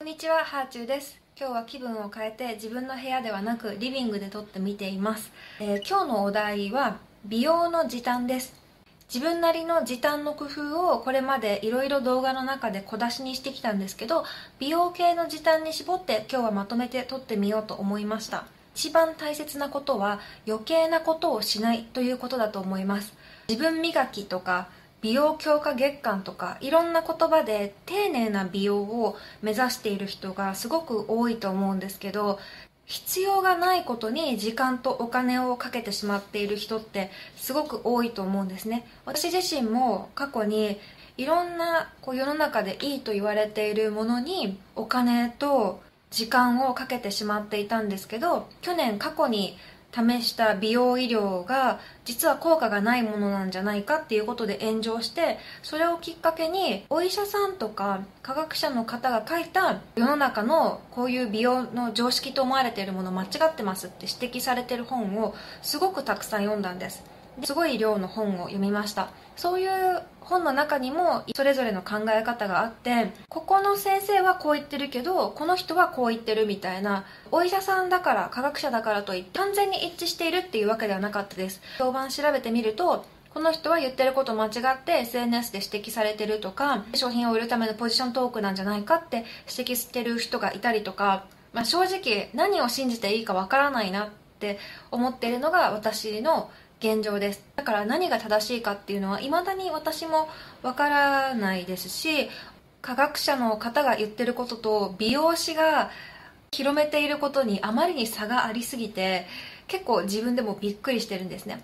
こんにちは、ハーチューです。今日は気分を変えて自分の部屋ではなくリビングで撮ってみています。えー今日のお題は美容の時短です。自分なりの時短の工夫をこれまでいろいろ動画の中で小出しにしてきたんですけど、美容系の時短に絞って今日はまとめて撮ってみようと思いました。一番大切なことは余計なことをしないということだと思います。自分磨きとか美容強化月間とかいろんな言葉で丁寧な美容を目指している人がすごく多いと思うんですけど必要がないことに時間とお金をかけてしまっている人ってすごく多いと思うんですね。私自身も過去にいろんなこう世の中でいいと言われているものにお金と時間をかけてしまっていたんですけど去年過去に試した美容医療が実は効果がないものなんじゃないかっていうことで炎上してそれをきっかけにお医者さんとか科学者の方が書いた世の中のこういう美容の常識と思われているもの間違ってますって指摘されてる本をすごくたくさん読んだんです。すごい量の本を読みました。そういう本の中にもそれぞれの考え方があってここの先生はこう言ってるけどこの人はこう言ってるみたいなお医者さんだから科学者だからといって完全に一致しているっていうわけではなかったです。評判調べてみるとこの人は言ってること間違って SNS で指摘されてるとか商品を売るためのポジショントークなんじゃないかって指摘してる人がいたりとか、まあ、正直何を信じていいかわからないなって思ってるのが私の現状です。だから何が正しいかっていうのは未だに私もわからないですし科学者の方が言ってることと美容師が広めていることにあまりに差がありすぎて結構自分でもびっくりしてるんですね。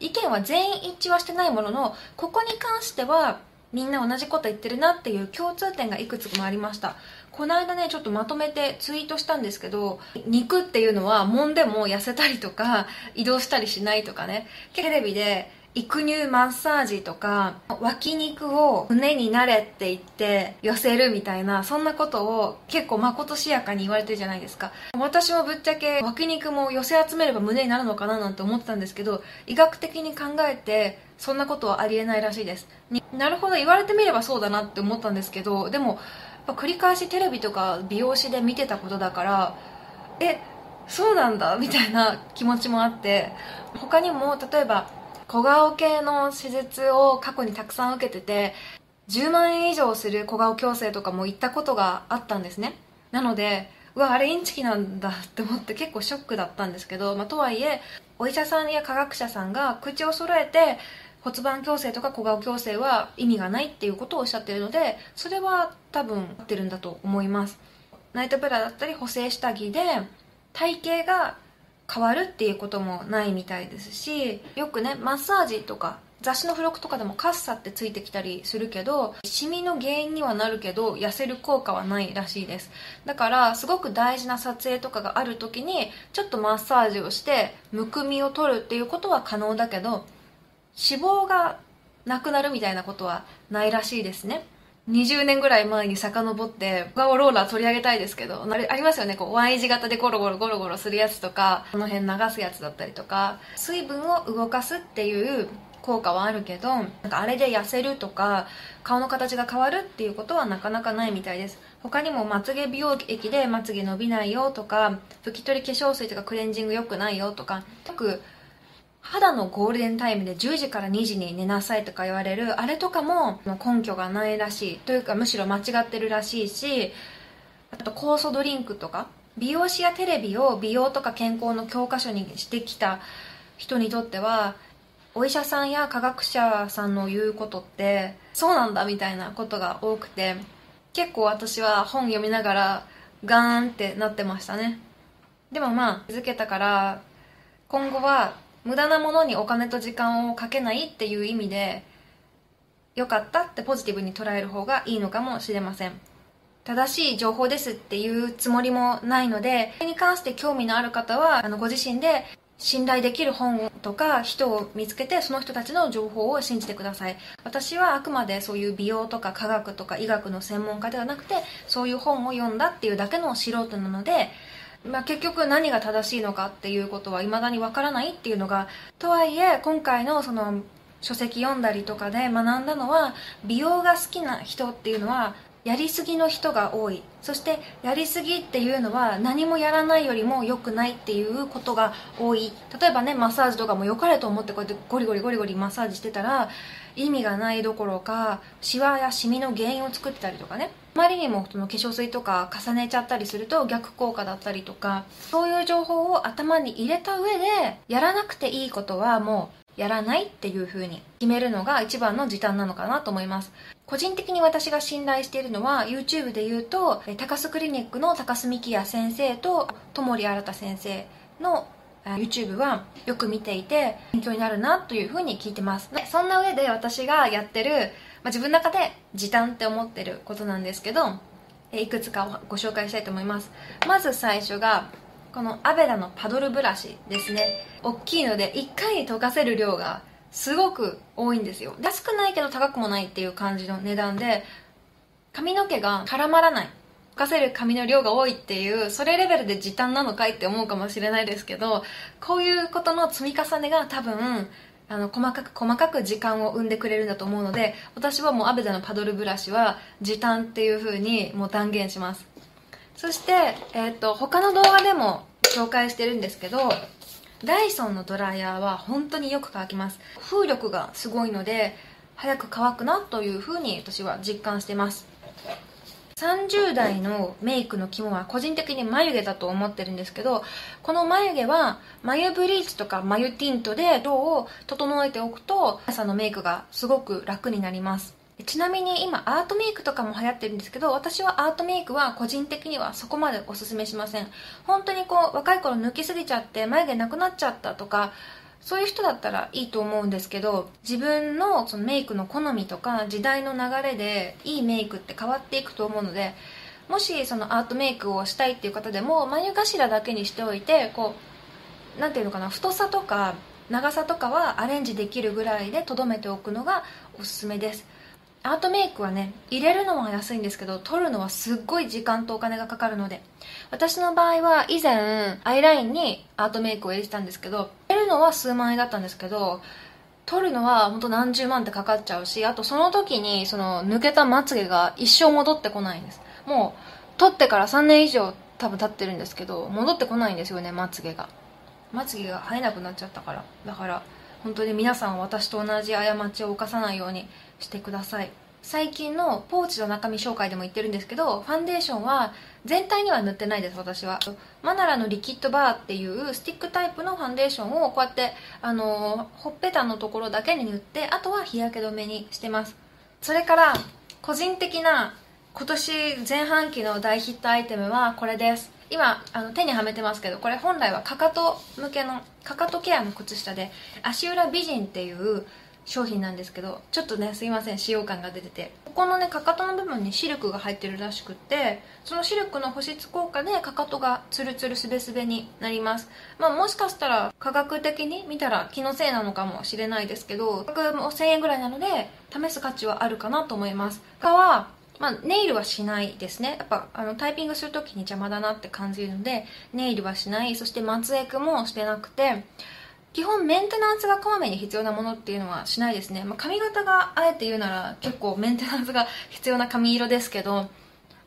意見は全員一致はしてないもののここに関してはみんな同じこと言ってるなっていう共通点がいくつもありました。この間ねちょっとまとめてツイートしたんですけど肉っていうのは揉んでも痩せたりとか移動したりしないとかね。テレビで育乳マッサージとか脇肉を胸になれって言って寄せるみたいなそんなことを結構まことしやかに言われてるじゃないですか。私もぶっちゃけ脇肉も寄せ集めれば胸になるのかななんて思ったんですけど医学的に考えてそんなことはありえないらしいです。なるほど言われてみればそうだなって思ったんですけどでもぱ繰り返しテレビとか美容師で見てたことだからえそうなんだみたいな気持ちもあって他にも例えば小顔系の手術を過去にたくさん受けてて10万円以上する小顔矯正とかも行ったことがあったんですね。なのでうわあれインチキなんだって思って結構ショックだったんですけど、まあ、とはいえお医者さんや科学者さんが口を揃えて骨盤矯正とか小顔矯正は意味がないっていうことをおっしゃってるのでそれは多分合ってるんだと思います。ナイトブラだったり補正下着で体型が変わるっていうこともないみたいですしよくねマッサージとか雑誌の付録とかでもカッサってついてきたりするけどシミの原因にはなるけど痩せる効果はないらしいです。だからすごく大事な撮影とかがある時にちょっとマッサージをしてむくみを取るっていうことは可能だけど脂肪がなくなるみたいなことはないらしいですね。20年ぐらい前に遡って小顔ローラー取り上げたいですけどあれありますよね。こう Y 字型でゴロゴロゴロゴロするやつとかこの辺流すやつだったりとか。水分を動かすっていう効果はあるけどなんかあれで痩せるとか顔の形が変わるっていうことはなかなかないみたいです。他にもまつげ美容液でまつげ伸びないよとか拭き取り化粧水とかクレンジング良くないよとかよく肌のゴールデンタイムで10時から2時に寝なさいとか言われるあれとかも根拠がないらしい。というかむしろ間違ってるらしいしあと酵素ドリンクとか美容師やテレビを美容とか健康の教科書にしてきた人にとってはお医者さんや科学者さんの言うことってそうなんだみたいなことが多くて結構私は本読みながらガーンってなってましたね。でもまあ気づけたから今後は無駄なものにお金と時間をかけないっていう意味で良かったってポジティブに捉える方がいいのかもしれません。正しい情報ですっていうつもりもないのでそれに関して興味のある方はあのご自身で信頼できる本とか人を見つけてその人たちの情報を信じてください。私はあくまでそういう美容とか科学とか医学の専門家ではなくてそういう本を読んだっていうだけの素人なのでまあ、結局何が正しいのかっていうことはいまだにわからないっていうのがとはいえ今回のその書籍読んだりとかで学んだのは美容が好きな人っていうのはやりすぎの人が多い。そしてやりすぎっていうのは何もやらないよりも良くないっていうことが多い。例えばねマッサージとかも良かれと思ってこうやってゴリゴリゴリゴリマッサージしてたら意味がないどころかシワやシミの原因を作ってたりとかね。あまりにもその化粧水とか重ねちゃったりすると逆効果だったりとかそういう情報を頭に入れた上でやらなくていいことはもうやらないっていう風に決めるのが一番の時短なのかなと思います。個人的に私が信頼しているのは YouTube で言うと高須クリニックの高須幹也先生と友森新先生の YouTube はよく見ていて勉強になるなというふうに聞いてます。そんな上で私がやってる、まあ、自分の中で時短って思ってることなんですけどいくつかご紹介したいと思います。まず最初がこのアベラのパドルブラシですね。大きいので1回に溶かせる量がすごく多いんですよ。安くないけど高くもないっていう感じの値段で髪の毛が絡まらない。溶かせる紙の量が多いっていうそれレベルで時短なのかいって思うかもしれないですけどこういうことの積み重ねが多分あの細かく細かく時間を生んでくれるんだと思うので私はもうアベダのパドルブラシは時短っていう風にもう断言します。そして、えーと、他の動画でも紹介してるんですけどダイソンのドライヤーは本当によく乾きます。風力がすごいので早く乾くなという風に私は実感してます。30代のメイクの肝は個人的に眉毛だと思ってるんですけどこの眉毛は眉ブリーチとか眉ティントで色を整えておくと朝のメイクがすごく楽になります。ちなみに今アートメイクとかも流行ってるんですけど私はアートメイクは個人的にはそこまでおすすめしません。本当にこう若い頃抜きすぎちゃって眉毛なくなっちゃったとかそういう人だったらいいと思うんですけど自分のそのメイクの好みとか時代の流れでいいメイクって変わっていくと思うのでもしそのアートメイクをしたいっていう方でも眉頭だけにしておいてこう何ていうのかな太さとか長さとかはアレンジできるぐらいでとどめておくのがおすすめです。アートメイクはね入れるのは安いんですけど取るのはすっごい時間とお金がかかるので。私の場合は以前アイラインにアートメイクを入れてたんですけど入れるのは数万円だったんですけど取るのは本当何十万ってかかっちゃうしあとその時にその抜けたまつげが一生戻ってこないんです。もう取ってから3年以上多分経ってるんですけど戻ってこないんですよねまつげが。まつげが生えなくなっちゃったから。だから本当に皆さん私と同じ過ちを犯さないようにしてください。最近のポーチの中身紹介でも言ってるんですけどファンデーションは全体には塗ってないです私は。マナラのリキッドバーっていうスティックタイプのファンデーションをこうやってあのほっぺたのところだけに塗ってあとは日焼け止めにしてます。それから個人的な今年前半期の大ヒットアイテムはこれです。今あの手にはめてますけどこれ本来はかかと向けのかかとケアの靴下で足裏美人っていう商品なんですけどちょっとねすいません使用感が出てて。ここのねかかとの部分にシルクが入ってるらしくってそのシルクの保湿効果でかかとがツルツルスベスベになります。まあもしかしたら科学的に見たら気のせいなのかもしれないですけど価格も1000円ぐらいなので試す価値はあるかなと思います。他はまあ、ネイルはしないですね。やっぱあのタイピングするときに邪魔だなって感じるのでネイルはしない。そして松エクもしてなくて基本メンテナンスがこまめに必要なものっていうのはしないですね、まあ、髪型があえて言うなら結構メンテナンスが必要な髪色ですけど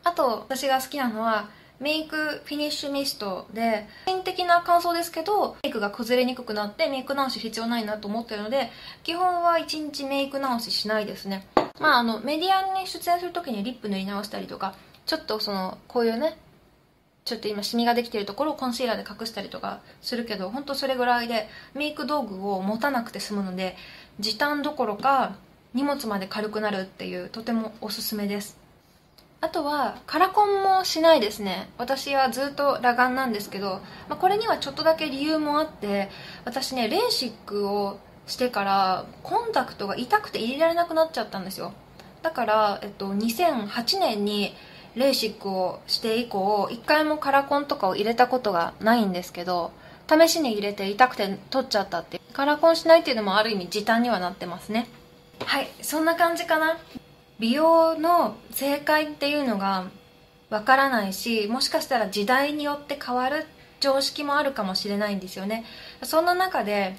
あと私が好きなのはメイクフィニッシュミストで個人的な感想ですけどメイクが崩れにくくなってメイク直し必要ないなと思ってるので基本は1日メイク直ししないですね。まああのメディアに出演する時にリップ塗り直したりとかちょっとそのこういうねちょっと今シミができているところをコンシーラーで隠したりとかするけど本当それぐらいでメイク道具を持たなくて済むので時短どころか荷物まで軽くなるっていうとてもおすすめです。あとはカラコンもしないですね。私はずっと裸眼なんですけど、まあ、これにはちょっとだけ理由もあって私ねレーシックをしてからコンタクトが痛くて入れられなくなっちゃったんですよ。だから、えっと、2008年にレーシックをして以降一回もカラコンとかを入れたことがないんですけど試しに入れて痛くて取っちゃったってカラコンしないっていうのもある意味時短にはなってますね。はいそんな感じかな。美容の正解っていうのがわからないしもしかしたら時代によって変わる常識もあるかもしれないんですよね。そんな中で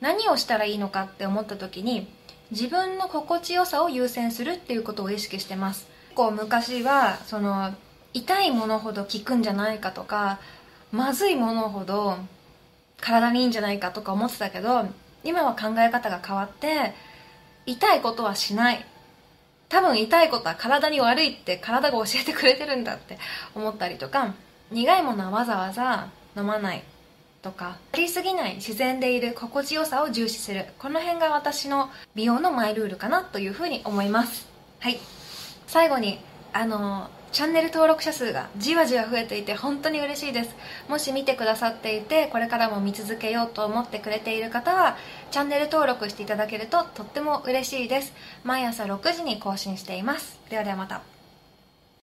何をしたらいいのかって思った時に自分の心地よさを優先するっていうことを意識してます。こう昔はその痛いものほど効くんじゃないかとかまずいものほど体にいいんじゃないかとか思ってたけど今は考え方が変わって痛いことはしない。多分痛いことは体に悪いって体が教えてくれてるんだって思ったりとか苦いものはわざわざ飲まない。とかやりすぎない。自然でいる心地よさを重視する。この辺が私の美容のマイルールかなというふうに思います。はい。最後にあのチャンネル登録者数がじわじわ増えていて本当に嬉しいです。もし見てくださっていてこれからも見続けようと思ってくれている方はチャンネル登録していただけるととっても嬉しいです。毎朝6時に更新しています。ではではまた。